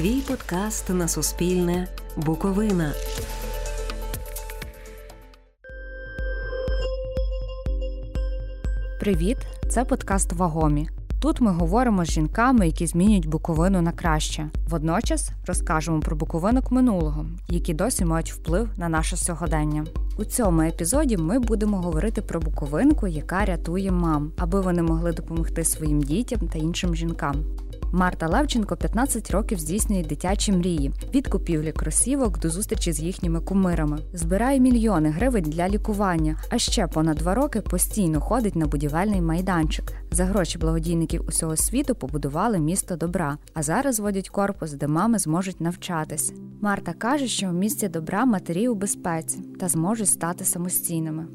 Твій подкаст на Суспільне. Буковина. Привіт! Це подкаст Вагомі. Тут ми говоримо з жінками, які змінюють Буковину на краще. Водночас розкажемо про буковинок минулого, які досі мають вплив на наше сьогодення. У цьому епізоді ми будемо говорити про буковинку, яка рятує мам, аби вони могли допомогти своїм дітям та іншим жінкам. Марта Левченко 15 років здійснює дитячі мрії від купівлі кросівок до зустрічі з їхніми кумирами. Збирає мільйони гривень для лікування, а ще понад два роки постійно ходить на будівельний майданчик. За гроші благодійників усього світу побудували місто добра, а зараз водять корпус, де мами зможуть навчатись. Марта каже, що в місті добра матері у безпеці та зможуть стати самостійними.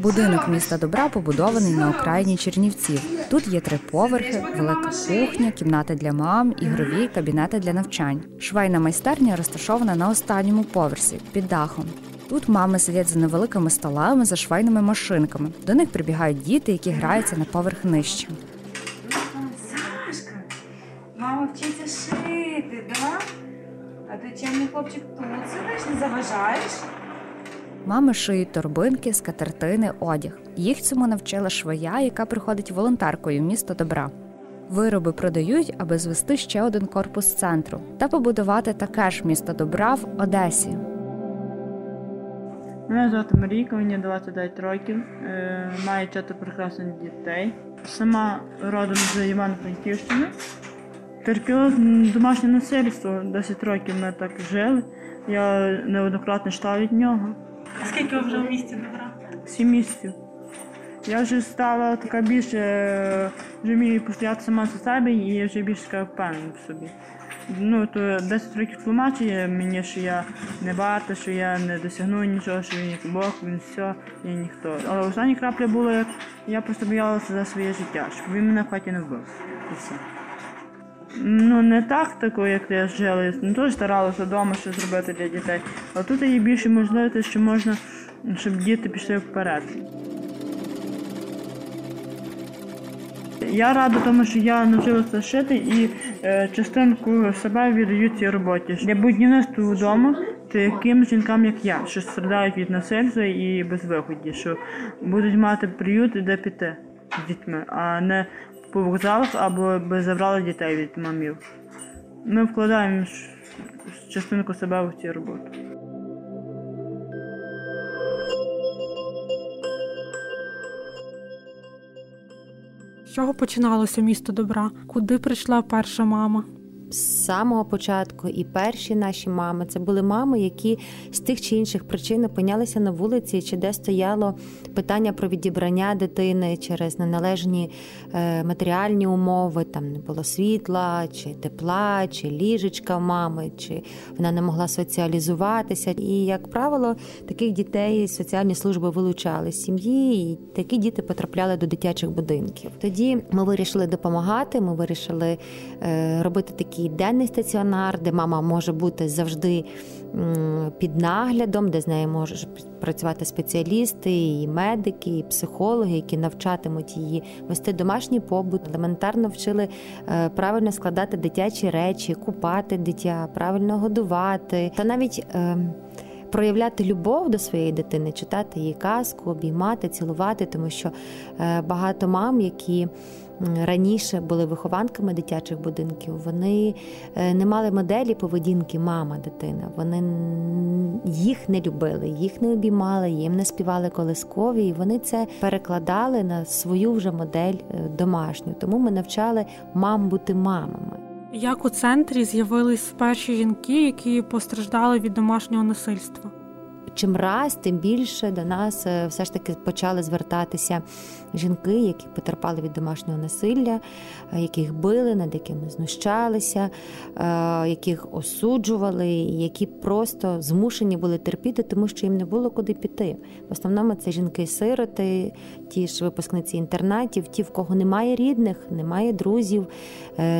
Будинок міста добра побудований на окраїні Чернівців. Тут є три поверхи, велика кухня, кімнати для мам, ігрові кабінети для навчань. Швейна майстерня розташована на останньому поверсі під дахом. Тут мами сидять за невеликими столами за швейними машинками. До них прибігають діти, які граються на поверх нижче. Мами шиють торбинки, скатертини, одяг. Їх цьому навчила швея, яка приходить волонтеркою в місто добра. Вироби продають, аби звести ще один корпус центру та побудувати таке ж місто добра в Одесі. Мене звати Марійка, мені 29 років, е, маю чотири прекрасних дітей. Сама родом з Івано-Франківщини. Терпіла домашнє насильство, 10 років ми так жили. Я неоднократно йшла від нього. Скільки ви вже в місті добра? Сім місяців. Я вже стала така більше, е, вже вмію постояти сама за себе і я вже більш така впевнена в собі. Ну, то 10 років тлумачує мені, що я не варта, що я не досягну нічого, що він Бог, він все, я ніхто. Але остання крапля була, як я просто боялася за своє життя, щоб він мене в хаті не вбив. І все. Ну, не так тако, як я жила. Не теж старалася вдома щось зробити для дітей. А тут є більше можливостей, що можна, щоб діти пішли вперед. Я рада тому, що я навчилася шити і е, частинку себе віддаю цій роботі. Для будівництва вдома таким жінкам, як я, що страдають від насильства і безвиході, що будуть мати приют, де піти з дітьми, а не по вокзалах або би забрали дітей від мамів. Ми вкладаємо частинку себе в цю роботу. З чого починалося місто добра? Куди прийшла перша мама? З самого початку і перші наші мами це були мами, які з тих чи інших причин опинялися на вулиці, чи де стояло питання про відібрання дитини через неналежні е, матеріальні умови. Там не було світла, чи тепла, чи ліжечка мами, чи вона не могла соціалізуватися. І, як правило, таких дітей соціальні служби вилучали з сім'ї, і такі діти потрапляли до дитячих будинків. Тоді ми вирішили допомагати. Ми вирішили е, робити такий денний стаціонар, де мама може бути завжди під наглядом, де з нею можуть працювати спеціалісти, і медики, і психологи, які навчатимуть її вести домашній побут, елементарно вчили е, правильно складати дитячі речі, купати дитя, правильно годувати та навіть. е, Проявляти любов до своєї дитини, читати їй казку, обіймати, цілувати, тому що е, багато мам, які раніше були вихованками дитячих будинків, вони е, не мали моделі поведінки мама-дитина. Вони їх не любили, їх не обіймали, їм не співали колискові, і вони це перекладали на свою вже модель е, домашню. Тому ми навчали мам бути мамами. Як у центрі з'явились перші жінки, які постраждали від домашнього насильства? Чим раз, тим більше до нас е, все ж таки почали звертатися жінки, які потерпали від домашнього насилля, е, яких били, над якими знущалися, е, яких осуджували, які просто змушені були терпіти, тому що їм не було куди піти. В основному це жінки-сироти, ті ж випускниці інтернатів, ті, в кого немає рідних, немає друзів,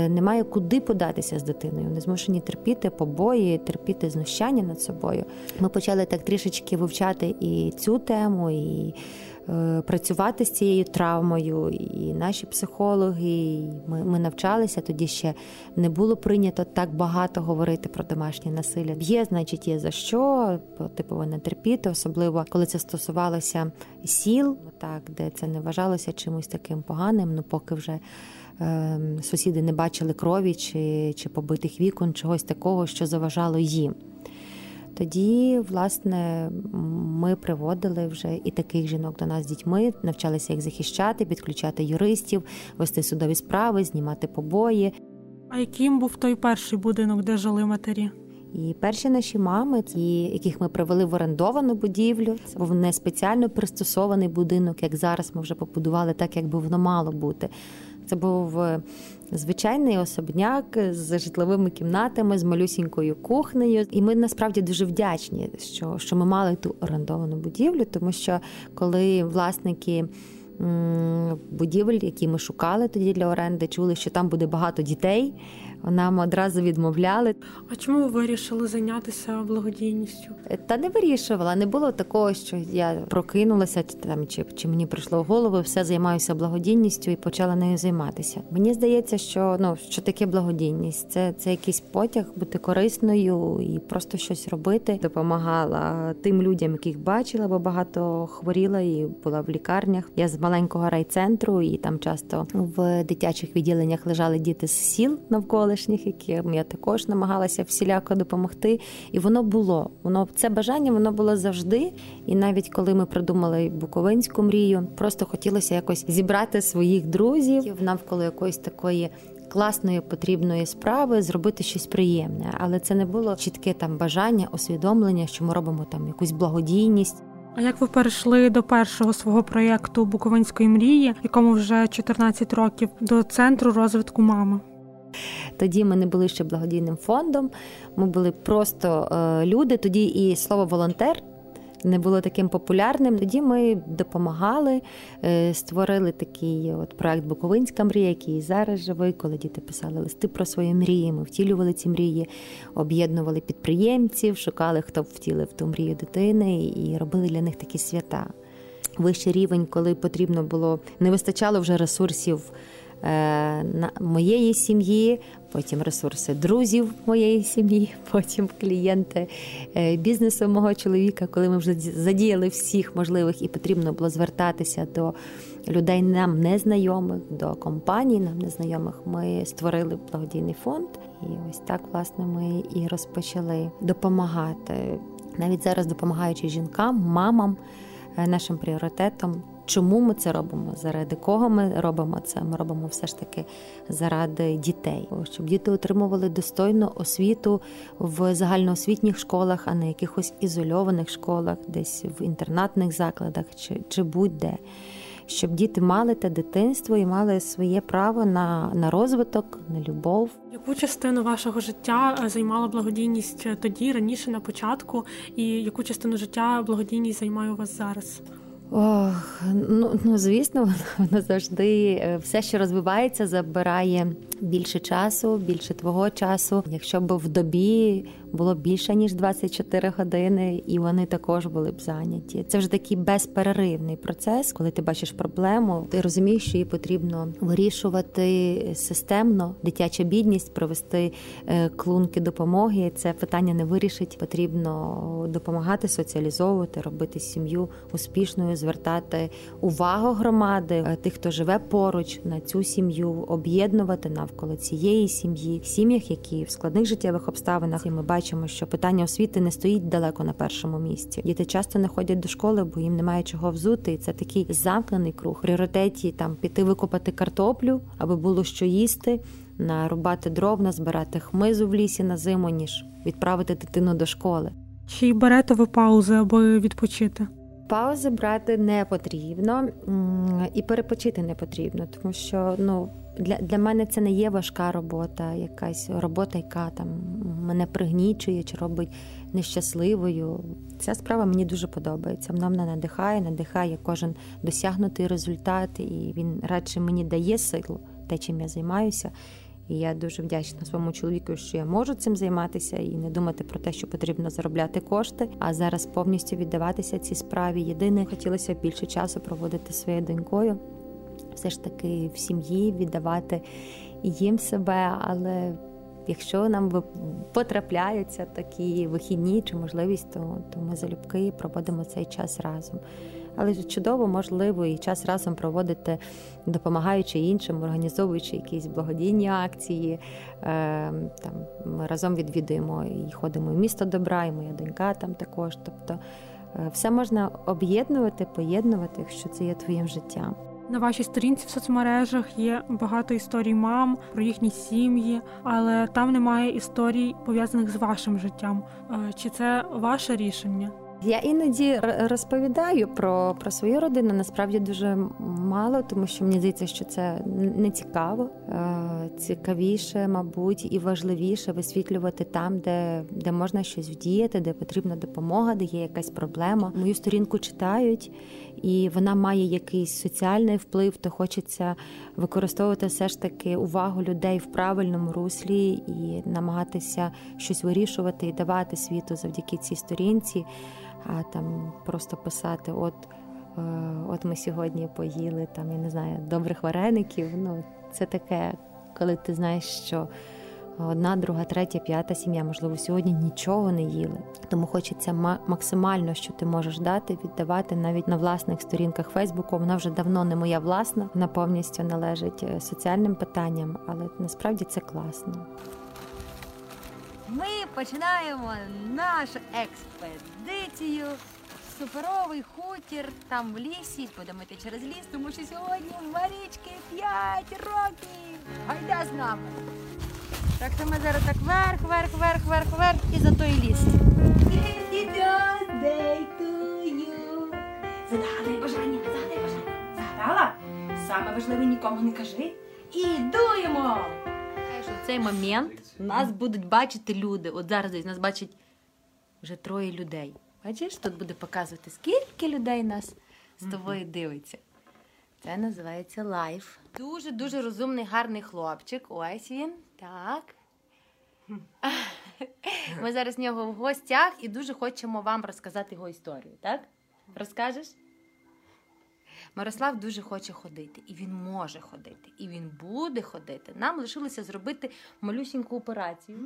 немає куди податися з дитиною. Вони змушені терпіти побої, терпіти знущання над собою. Ми почали так трішки трішечки вивчати і цю тему, і е, працювати з цією травмою. І наші психологи, і ми, ми навчалися. Тоді ще не було прийнято так багато говорити про домашнє насилля. Є, значить, є за що, бо ти повинен терпіти, особливо коли це стосувалося сіл, так де це не вважалося чимось таким поганим. Ну поки вже. Ем, сусіди не бачили крові чи чи побитих вікон, чогось такого, що заважало їм. Тоді, власне, ми приводили вже і таких жінок до нас з дітьми, навчалися їх захищати, підключати юристів, вести судові справи, знімати побої. А яким був той перший будинок, де жили матері? І перші наші мами, ті, яких ми привели в орендовану будівлю, це був не спеціально пристосований будинок, як зараз ми вже побудували, так як би воно мало бути. Це був е, звичайний особняк з житловими кімнатами, з малюсінькою кухнею. І ми насправді дуже вдячні, що, що ми мали ту орендовану будівлю, тому що коли власники. Будівель, які ми шукали тоді для оренди, чули, що там буде багато дітей. Нам одразу відмовляли. А чому ви вирішили зайнятися благодійністю? Та не вирішувала. Не було такого, що я прокинулася там, чи чи мені прийшло в голову, все займаюся благодійністю і почала нею займатися. Мені здається, що ну що таке благодійність? Це це якийсь потяг бути корисною і просто щось робити. Допомагала тим людям, яких бачила, бо багато хворіла і була в лікарнях. Я з маленького райцентру, і там часто в дитячих відділеннях лежали діти з сіл навколо навколишніх, яким я також намагалася всіляко допомогти. І воно було. Воно це бажання воно було завжди. І навіть коли ми придумали Буковинську мрію, просто хотілося якось зібрати своїх друзів навколо якоїсь такої. Класної потрібної справи зробити щось приємне, але це не було чітке там бажання, усвідомлення, що ми робимо там якусь благодійність. А як ви перейшли до першого свого проєкту Буковинської мрії, якому вже 14 років, до центру розвитку мами? Тоді ми не були ще благодійним фондом, ми були просто е, люди. Тоді і слово волонтер. Не було таким популярним. Тоді ми допомагали, е, створили такий от проект Буковинська мрія, який зараз живий, коли діти писали листи про свої мрії. Ми втілювали ці мрії, об'єднували підприємців, шукали, хто б втілив ту мрію дитини, і робили для них такі свята. Вищий рівень, коли потрібно було, не вистачало вже ресурсів. Е, моєї сім'ї, потім ресурси друзів моєї сім'ї, потім клієнти е, бізнесу мого чоловіка, коли ми вже задіяли всіх можливих і потрібно було звертатися до людей нам незнайомих, до компаній нам незнайомих. Ми створили благодійний фонд, і ось так власне ми і розпочали допомагати. Навіть зараз допомагаючи жінкам, мамам, е, нашим пріоритетом Чому ми це робимо? Заради кого ми робимо це? Ми робимо все ж таки заради дітей, щоб діти отримували достойну освіту в загальноосвітніх школах, а не якихось ізольованих школах, десь в інтернатних закладах чи, чи будь-де. Щоб діти мали те дитинство і мали своє право на на розвиток, на любов. Яку частину вашого життя е, займала благодійність тоді, раніше на початку, і яку частину життя благодійність займає у вас зараз? Ох, ну ну звісно, воно завжди е, все, що розвивається, забирає більше часу, більше твого часу. Якщо б в добі було більше ніж 24 години, і вони також були б зайняті. Це вже такий безперервний процес, коли ти бачиш проблему, ти розумієш, що її потрібно вирішувати системно. Дитяча бідність, провести е, клунки допомоги. Це питання не вирішить. Потрібно допомагати соціалізовувати, робити сім'ю успішною, звертати увагу громади, е, тих, хто живе поруч на цю сім'ю, об'єднувати навколо цієї сім'ї, в сім'ях, які в складних життєвих обставинах і ми бачимо що питання освіти не стоїть далеко на першому місці. Діти часто не ходять до школи, бо їм немає чого взути. І це такий замкнений круг. В Пріоритеті там піти викопати картоплю, аби було що їсти, нарубати дров, назбирати хмизу в лісі на зиму, ніж відправити дитину до школи. Чи берете ви паузи, аби відпочити? Паузи брати не потрібно і перепочити не потрібно, тому що ну для для мене це не є важка робота, якась робота, яка там мене пригнічує чи робить нещасливою. Ця справа мені дуже подобається. Вона мене надихає, надихає кожен досягнутий результат, і він радше мені дає силу, те, чим я займаюся. І я дуже вдячна своєму чоловіку, що я можу цим займатися і не думати про те, що потрібно заробляти кошти. А зараз повністю віддаватися цій справі. Єдине, хотілося більше часу проводити своєю донькою, все ж таки в сім'ї віддавати їм себе, але. Якщо нам потрапляються такі вихідні чи можливість, то то ми залюбки проводимо цей час разом. Але чудово, можливо, і час разом проводити, допомагаючи іншим, організовуючи якісь благодійні акції. Е, там Ми разом відвідуємо і ходимо в місто добра, і моя донька там також. Тобто е, все можна об'єднувати, поєднувати, якщо це є твоїм життям. На вашій сторінці в соцмережах є багато історій мам про їхні сім'ї, але там немає історій пов'язаних з вашим життям. Е, чи це ваше рішення? Я іноді розповідаю про про свою родину. Насправді дуже мало, тому що мені здається, що це не цікаво. Е, цікавіше, мабуть, і важливіше висвітлювати там, де де можна щось вдіяти, де потрібна допомога, де є якась проблема. Мою сторінку читають, і вона має якийсь соціальний вплив, то хочеться використовувати все ж таки увагу людей в правильному руслі і намагатися щось вирішувати і давати світу завдяки цій сторінці а там просто писати: от е, от ми сьогодні поїли там, я не знаю, добрих вареників. Ну, це таке, коли ти знаєш, що. Одна, друга, третя, п'ята сім'я, можливо, сьогодні нічого не їли. Тому хочеться максимально, що ти можеш дати, віддавати навіть на власних сторінках Фейсбуку. Вона вже давно не моя власна, вона повністю належить е, соціальним питанням, але насправді це класно. Ми починаємо нашу експедицію. Суперовий хутір там в лісі. Будемо йти через ліс, тому що сьогодні Марічки 5 років. Гайда з нами. Так що ми зараз так вверх, вверх, вверх, вверх, вверх і за той ліс. Загадай бажання, загадай бажання. Загадала? Саме важливе нікому не кажи. І дуємо! В цей момент нас будуть бачити люди. От зараз десь нас бачать вже троє людей. Бачиш, тут буде показувати, скільки людей нас з тобою дивиться. Це називається live. Дуже-дуже розумний, гарний хлопчик. Ось він. Так. Ми зараз в нього в гостях і дуже хочемо вам розказати його історію, так? Розкажеш? Мирослав дуже хоче ходити, і він може ходити, і він буде ходити. Нам лишилося зробити малюсіньку операцію.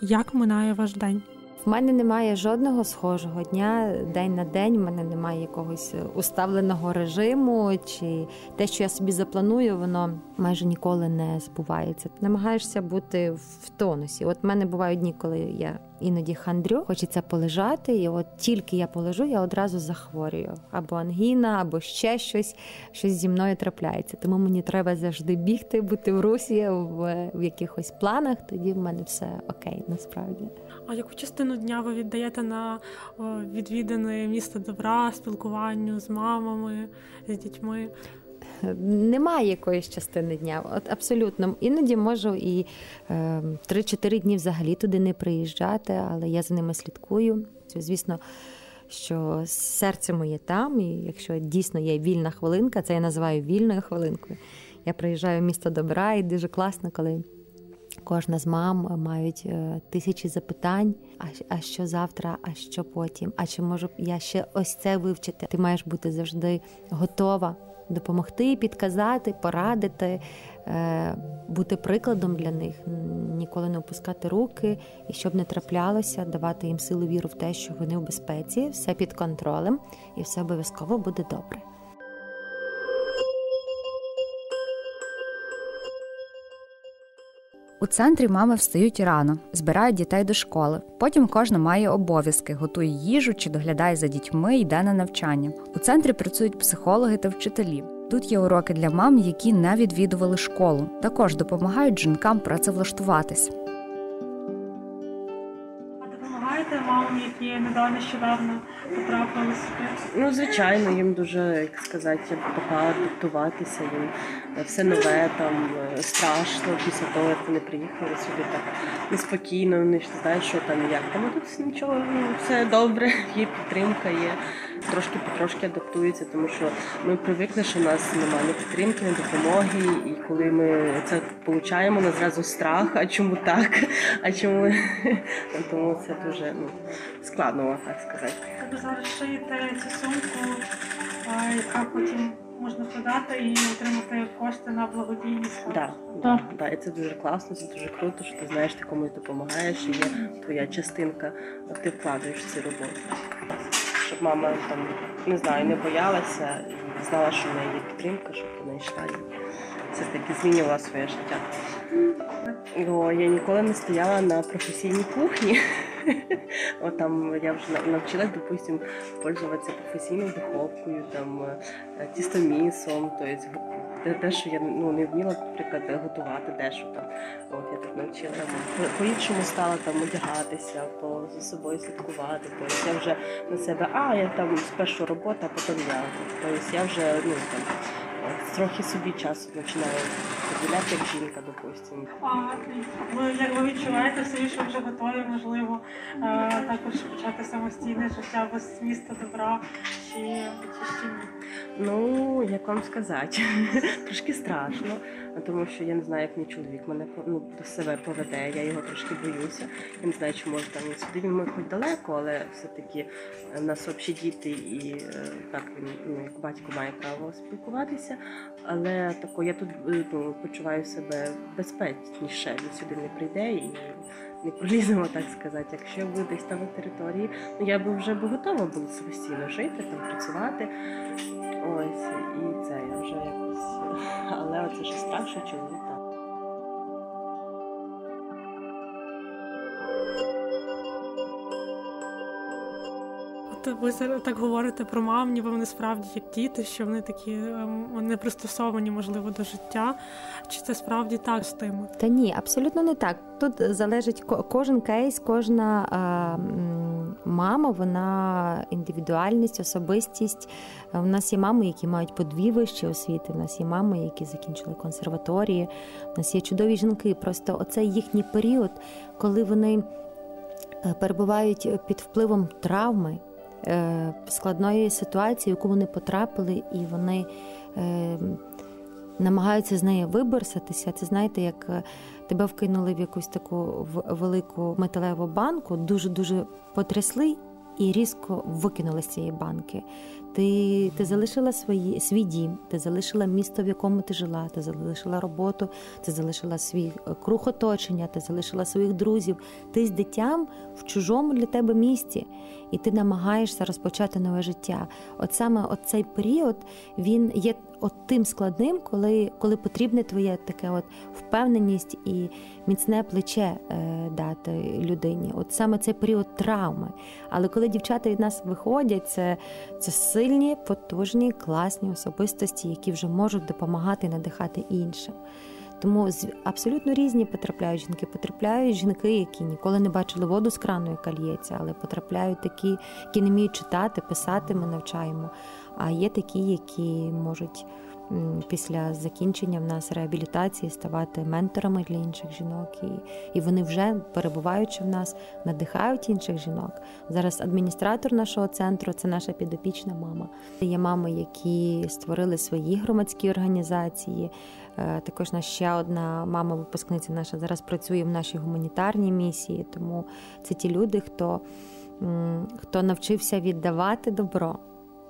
Як минає ваш день? В мене немає жодного схожого дня, день на день. в мене немає якогось уставленого режиму, чи те, що я собі запланую, воно майже ніколи не збувається. Намагаєшся бути в тонусі. От в мене бувають дні, коли я іноді хандрю, хочеться полежати, і от тільки я полежу, я одразу захворюю або ангіна, або ще щось, щось зі мною трапляється. Тому мені треба завжди бігти, бути в русі в, в якихось планах. Тоді в мене все окей, насправді. А яку частину дня ви віддаєте на відвідане місто добра, спілкуванню з мамами, з дітьми? Немає якоїсь частини дня. От абсолютно іноді можу і е, 3-4 дні взагалі туди не приїжджати, але я за ними слідкую. Звісно, що серце моє там, і якщо дійсно є вільна хвилинка, це я називаю вільною хвилинкою. Я приїжджаю в місто добра, і дуже класно, коли. Кожна з мам мають е, тисячі запитань. А а що завтра, а що потім? А чи можу я ще ось це вивчити? Ти маєш бути завжди готова допомогти, підказати, порадити, е, бути прикладом для них, ніколи не опускати руки, і щоб не траплялося, давати їм силу віру в те, що вони в безпеці, все під контролем, і все обов'язково буде добре. У центрі мами встають рано, збирають дітей до школи. Потім кожна має обов'язки, готує їжу чи доглядає за дітьми, йде на навчання. У центрі працюють психологи та вчителі. Тут є уроки для мам, які не відвідували школу. Також допомагають жінкам працевлаштуватись. Допомагаєте вам, які недавно нещодавно потрапили сюди? Ну, звичайно, їм дуже, як сказати, пока адаптуватися, їм все нове, там страшно після того, як вони приїхали сюди так неспокійно, вони ж знають, що там і як. Там тут нічого, ну, все добре, є підтримка, є трошки потрошки адаптуються, тому що ми привикли, що в нас немає ні підтримки, ні допомоги. І коли ми це отримуємо, нас зразу страх. А чому так? А чому тому це дуже ну, складно, так сказати. Ви зараз шиєте цю сумку, яка потім можна продати і отримати кошти на благодійність. Да, да, да, і це дуже класно, це дуже круто, що ти знаєш, ти комусь допомагаєш, і є твоя частинка, ти вкладаєш в цю роботу. Щоб мама там не знаю, не боялася і знала, що в неї є підтримка, щоб вона йшла ж таки змінювала своє життя. О, я ніколи не стояла на професійній кухні. От там я вже навчилась, допустим, пользуватися професійною духовкою, там е, тістомісом, тобто те, що я ну, не вміла, наприклад, готувати дещо там. От я так навчила. По- По-іншому стала там одягатися, по за собою слідкувати. Тобто я вже на себе, а я там спершу робота, а потім я. Тобто я вже ну там трохи собі часу починаю поділяти як жінка, допустимо. Ви як ви відчуваєте собі, що вже готові, можливо, е, також почати самостійне життя без міста добра чи, чи ще ні? Ну, як вам сказати, трошки страшно, тому що я не знаю, як мій чоловік мене ну, до себе поведе, я його трошки боюся. Я не знаю, чи може там сюди. Ми хоч далеко, але все-таки е, в нас общі діти, і е, так він ну, як батько має право спілкуватися. Але тако я тут е, ну, почуваю себе безпечніше. Він сюди не прийде і не проліземо, так сказати. Якщо ви десь там на території, ну я би вже б готова була самостійно жити, там працювати. Ось, і це я вже якось. Але оце ж чому що От ви так говорите про мам, ніби вони справді як діти, що вони такі ем, не пристосовані, можливо, до життя. Чи це справді так з тим? Та ні, абсолютно не так. Тут залежить кожен кейс, кожна а, мама, вона індивідуальність, особистість. У нас є мами, які мають по дві вищі освіти. У нас є мами, які закінчили консерваторії. У нас є чудові жінки. Просто оцей їхній період, коли вони е, перебувають під впливом травми. Е, Складної ситуації, в яку вони потрапили, і вони е, намагаються з неї виборсатися. Це знаєте, як е, тебе вкинули в якусь таку велику металеву банку, дуже дуже потрясли і різко викинули з цієї банки. Ти, ти залишила свої, свій дім, ти залишила місто, в якому ти жила, ти залишила роботу, ти залишила свій е, круг оточення, ти залишила своїх друзів. Ти з дитям в чужому для тебе місті, і ти намагаєшся розпочати нове життя. От саме цей період він є от тим складним, коли, коли потрібне твоє таке от впевненість і міцне плече е, дати людині. От саме цей період травми. Але коли дівчата від нас виходять, це, це сильні, потужні, класні особистості, які вже можуть допомагати надихати іншим. Тому абсолютно різні потрапляють жінки. Потрапляють жінки, які ніколи не бачили воду з крану, яка лється, але потрапляють такі, які не вміють читати, писати. Ми навчаємо. А є такі, які можуть після закінчення в нас реабілітації ставати менторами для інших жінок, і, і вони вже перебуваючи в нас, надихають інших жінок. Зараз адміністратор нашого центру це наша підопічна мама. Є мами, які створили свої громадські організації. Е, Також наша ще одна мама-випускниця наша зараз працює в нашій гуманітарній місії. Тому це ті люди, хто, хто навчився віддавати добро.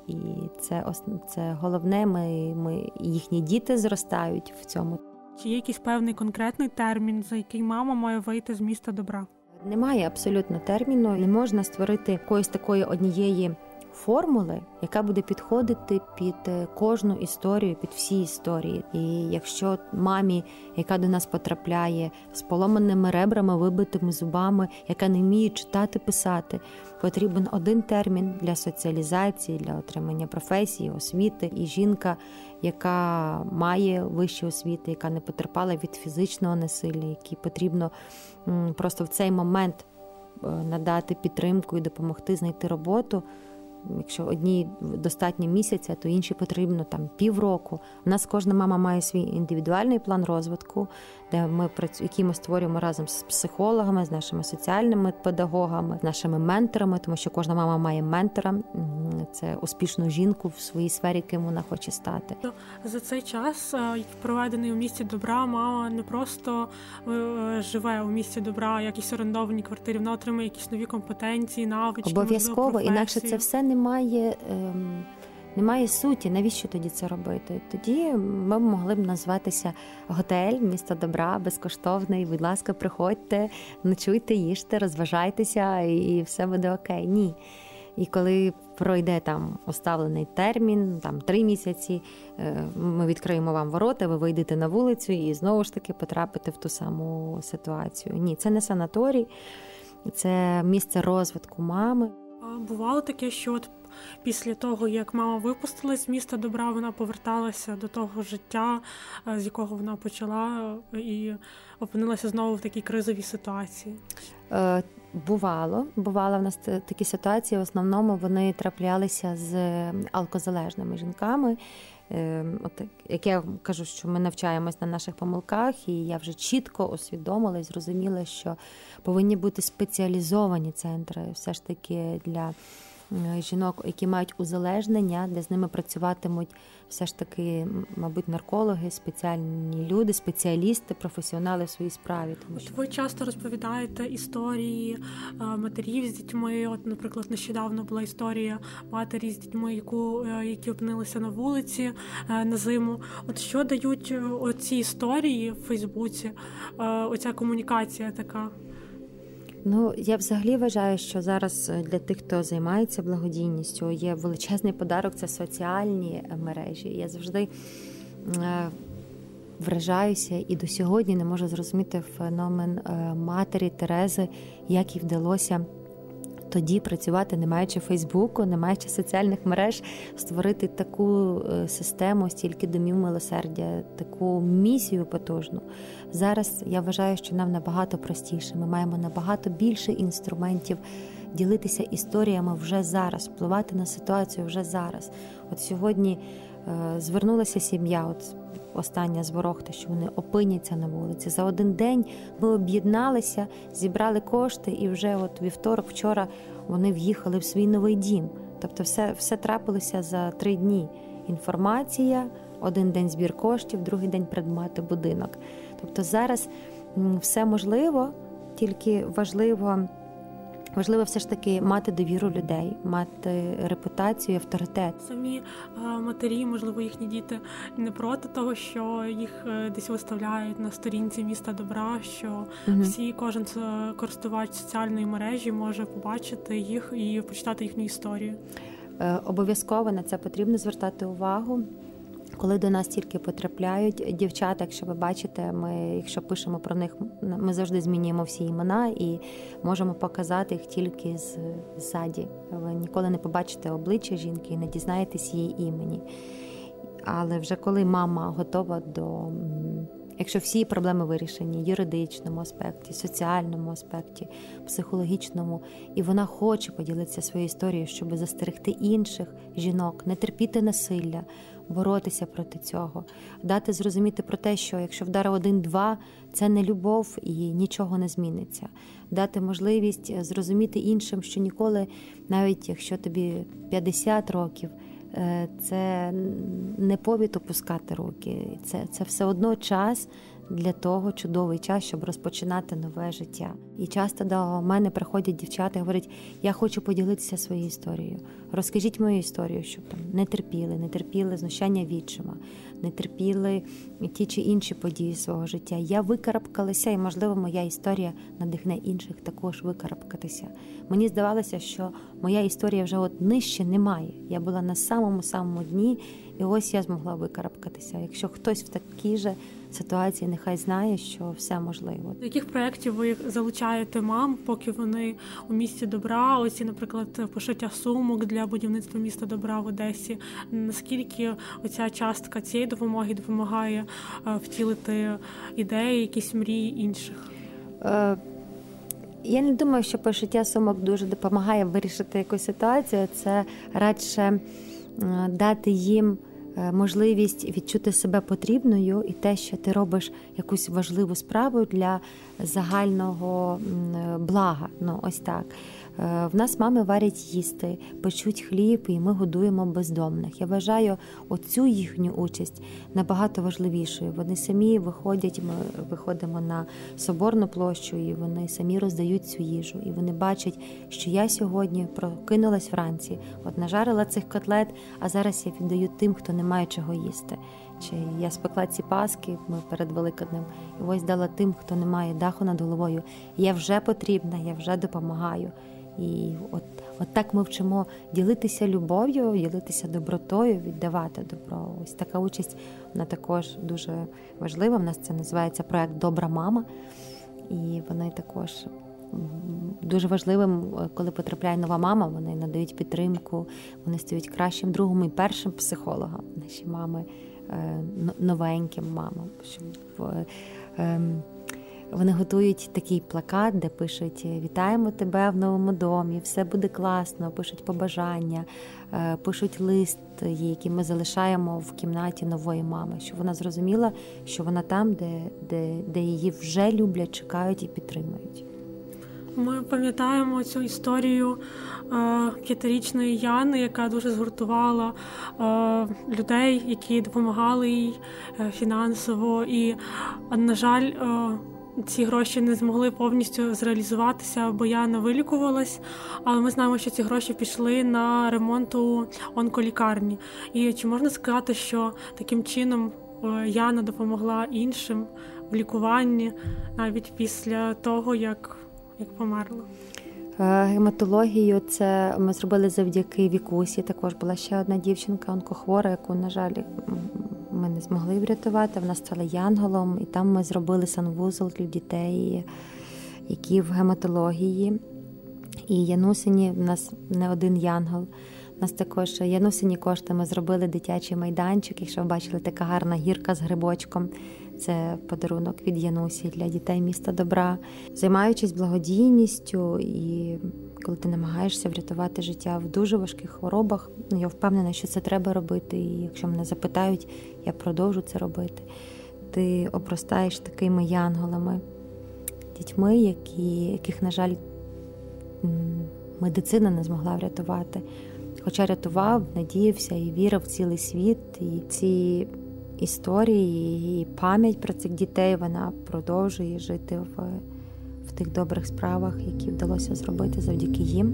І це це головне. Ми, ми їхні діти зростають в цьому. Чи є якийсь певний конкретний термін, за який мама має вийти з міста добра? Немає абсолютно терміну, не можна створити якоїсь такої однієї формули, яка буде підходити під е, кожну історію, під всі історії. І якщо мамі, яка до нас потрапляє з поломаними ребрами, вибитими зубами, яка не вміє читати, писати, потрібен один термін для соціалізації, для отримання професії, освіти. І жінка, яка має вищу освіту, яка не потерпала від фізичного насилля, якій потрібно просто в цей момент е, надати підтримку і допомогти знайти роботу. Якщо одній достатньо місяця, то іншій потрібно там півроку. У нас кожна мама має свій індивідуальний план розвитку, де ми працю- який ми створюємо разом з психологами, з нашими соціальними педагогами, з нашими менторами, тому що кожна мама має ментора, це успішну жінку в своїй сфері, ким вона хоче стати. За цей час, е, проведений у місті добра, мама не просто е, живе у місті добра, якісь орендовані квартири, вона отримує якісь нові компетенції, навички. Обов'язково, інакше це все не має. Ем... Немає суті, навіщо тоді це робити? Тоді ми могли б назватися готель, місто добра, безкоштовний. Будь ласка, приходьте, ночуйте, їжте, розважайтеся, і все буде окей. Ні. І коли пройде там оставлений термін, там три місяці, е, ми відкриємо вам ворота, ви вийдете на вулицю і знову ж таки потрапите в ту саму ситуацію. Ні, це не санаторій, це місце розвитку мами. Бувало таке, що от після того, як мама випустилась з міста добра, вона поверталася до того життя, е, з якого вона почала, і опинилася знову в такій кризовій ситуації. Е, бувало, бувало в нас такі ситуації. В основному вони траплялися з алкозалежними жінками. От як я кажу, що ми навчаємось на наших помилках, і я вже чітко усвідомила і зрозуміла, що повинні бути спеціалізовані центри, все ж таки для Е, жінок, які мають узалежнення, де з ними працюватимуть все ж таки, мабуть, наркологи, спеціальні люди, спеціалісти, професіонали в своїй справі. Тому що... ви часто розповідаєте історії е, матерів з дітьми. От, наприклад, нещодавно була історія матері з дітьми, яку е, які опинилися на вулиці на зиму. От що дають оці історії в Фейсбуці? Оця комунікація така. Ну, я взагалі вважаю, що зараз е, для тих, хто займається благодійністю, є величезний подарок це соціальні е, мережі. Я завжди е, вражаюся і до сьогодні не можу зрозуміти феномен матері Терези, як їй вдалося тоді працювати, не маючи Фейсбуку, не маючи соціальних мереж, створити таку е, систему, стільки домів милосердя, таку місію потужну. Зараз я вважаю, що нам набагато простіше. Ми маємо набагато більше інструментів. Ділитися історіями вже зараз, впливати на ситуацію вже зараз. От сьогодні е, звернулася сім'я. От остання з ворогти, що вони опиняться на вулиці. За один день ми об'єдналися, зібрали кошти, і вже от вівторок, вчора вони в'їхали в свій новий дім. Тобто, все, все трапилося за три дні. Інформація, один день збір коштів, другий день предмати будинок. Тобто зараз все можливо, тільки важливо. Важливо все ж таки мати довіру людей, мати репутацію, авторитет. Самі матері, можливо, їхні діти не проти того, що їх е, десь виставляють на сторінці міста добра. Що угу. всі, кожен користувач соціальної мережі може побачити їх і почитати їхню історію. Е, обов'язково на це потрібно звертати увагу. Коли до нас тільки потрапляють дівчата, якщо ви бачите, ми, якщо пишемо про них, ми завжди змінюємо всі імена і можемо показати їх тільки з ззаді. Ви ніколи не побачите обличчя жінки і не дізнаєтесь її імені. Але вже коли мама готова до Якщо всі проблеми вирішені юридичному аспекті, соціальному аспекті, психологічному, і вона хоче поділитися своєю історією, щоб застерегти інших жінок, не терпіти насилля, боротися проти цього, дати зрозуміти про те, що якщо вдар один-два, це не любов і нічого не зміниться, дати можливість зрозуміти іншим, що ніколи, навіть якщо тобі 50 років. Е, це не повід опускати руки, це, це все одно час для того чудовий час, щоб розпочинати нове життя. І часто до мене приходять дівчата і говорять: я хочу поділитися своєю історією. Розкажіть мою історію, щоб там не терпіли, не терпіли знущання відчима, не терпіли ті чи інші події свого життя. Я викарабкалася, і, можливо, моя історія надихне інших також викарабкатися. Мені здавалося, що моя історія вже от нижче немає. Я була на самому самому дні, і ось я змогла викарабкатися. Якщо хтось в такій же ситуації, нехай знає, що все можливо. До яких проєктів ви залучаєте мам, поки вони у місті добра? Ось, наприклад, пошиття сумок для будівництва міста добра в Одесі. Наскільки оця частка цієї допомоги допомагає е, втілити ідеї, якісь мрії інших? Е, я не думаю, що пошиття сумок дуже допомагає вирішити якусь ситуацію. Це радше дати їм можливість відчути себе потрібною і те, що ти робиш якусь важливу справу для загального блага. Ну ось так. Е, в нас мами варять їсти, печуть хліб, і ми годуємо бездомних. Я вважаю оцю їхню участь набагато важливішою. Вони самі виходять. Ми виходимо на соборну площу, і вони самі роздають цю їжу. І вони бачать, що я сьогодні прокинулась вранці, от нажарила цих котлет, а зараз я віддаю тим, хто не має чого їсти. Чи я спекла ці паски ми перед Великоднем, і ось дала тим, хто не має даху над головою. Я вже потрібна, я вже допомагаю. І от, от так ми вчимо ділитися любов'ю, ділитися добротою, віддавати добро. Ось така участь вона також дуже важлива. В нас це називається проект Добра мама, і вони також. Дуже важливим, коли потрапляє нова мама, вони надають підтримку, вони стають кращим другом і першим психологом. Наші мами е, новеньким мамам. Щоб ем, вони готують такий плакат, де пишуть Вітаємо тебе в новому домі, все буде класно, пишуть побажання, е, пишуть лист, який ми залишаємо в кімнаті нової мами, щоб вона зрозуміла, що вона там, де, де, де її вже люблять, чекають і підтримують. Ми пам'ятаємо цю історію е, Яни, яка дуже згуртувала е, людей, які допомагали їй е, фінансово. І, на жаль, е, ці гроші не змогли повністю зреалізуватися, бо я не вилікувалась. Але ми знаємо, що ці гроші пішли на ремонту онколікарні. І чи можна сказати, що таким чином е, Яна допомогла іншим в лікуванні навіть після того, як, як померла? Е, гематологію це ми зробили завдяки Вікусі. Також була ще одна дівчинка, онкохвора, яку, на жаль, ми не змогли врятувати. Вона стала янголом, і там ми зробили санвузол для дітей, які в гематології. І Янусині в нас не один янгол. У нас також Янусині коштами зробили дитячий майданчик. Якщо ви бачили, така гарна гірка з грибочком. Це подарунок від Янусі для дітей міста добра, займаючись благодійністю, і коли ти намагаєшся врятувати життя в дуже важких хворобах, ну, я впевнена, що це треба робити. І якщо мене запитають, я продовжу це робити. Ти опростаєш такими янголами, дітьми, які, яких, на жаль, медицина не змогла врятувати. Хоча рятував, надіявся і вірив в цілий світ, і ці історії, і пам'ять про цих дітей вона продовжує жити в тих добрих справах, які вдалося зробити завдяки їм.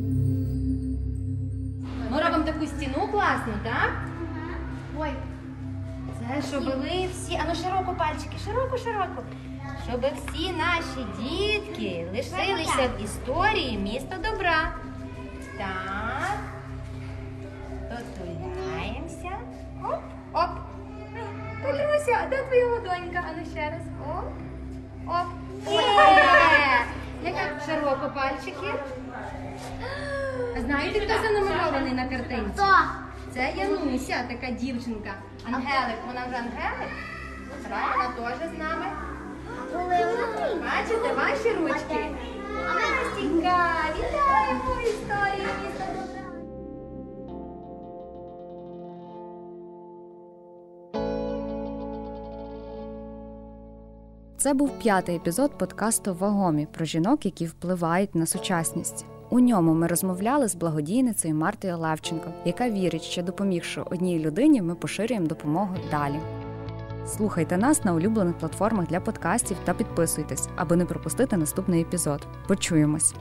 Ми робимо таку стіну класну, так? Ой, це щоб ви всі, а ну широко пальчики, широко, широко. Щоб всі наші дітки лишилися в історії міста добра. Так. Дотуляємося. Оп, оп. Петруся, а де твоя ладонька? А ну ще раз. Оп. Оп. Є! Яка пальчики. Знаєте, хто занумерований на картинці? Хто? Це Януся, така дівчинка. Ангелик. Вона вже Ангелик? Так, вона теж з нами. Бачите, ваші ручки? Настінька, вітаємо історію міста Це був п'ятий епізод подкасту Вагомі про жінок, які впливають на сучасність. У ньому ми розмовляли з благодійницею Мартою Левченко, яка вірить, що допомігши одній людині, ми поширюємо допомогу далі. Слухайте нас на улюблених платформах для подкастів та підписуйтесь, аби не пропустити наступний епізод. Почуємось!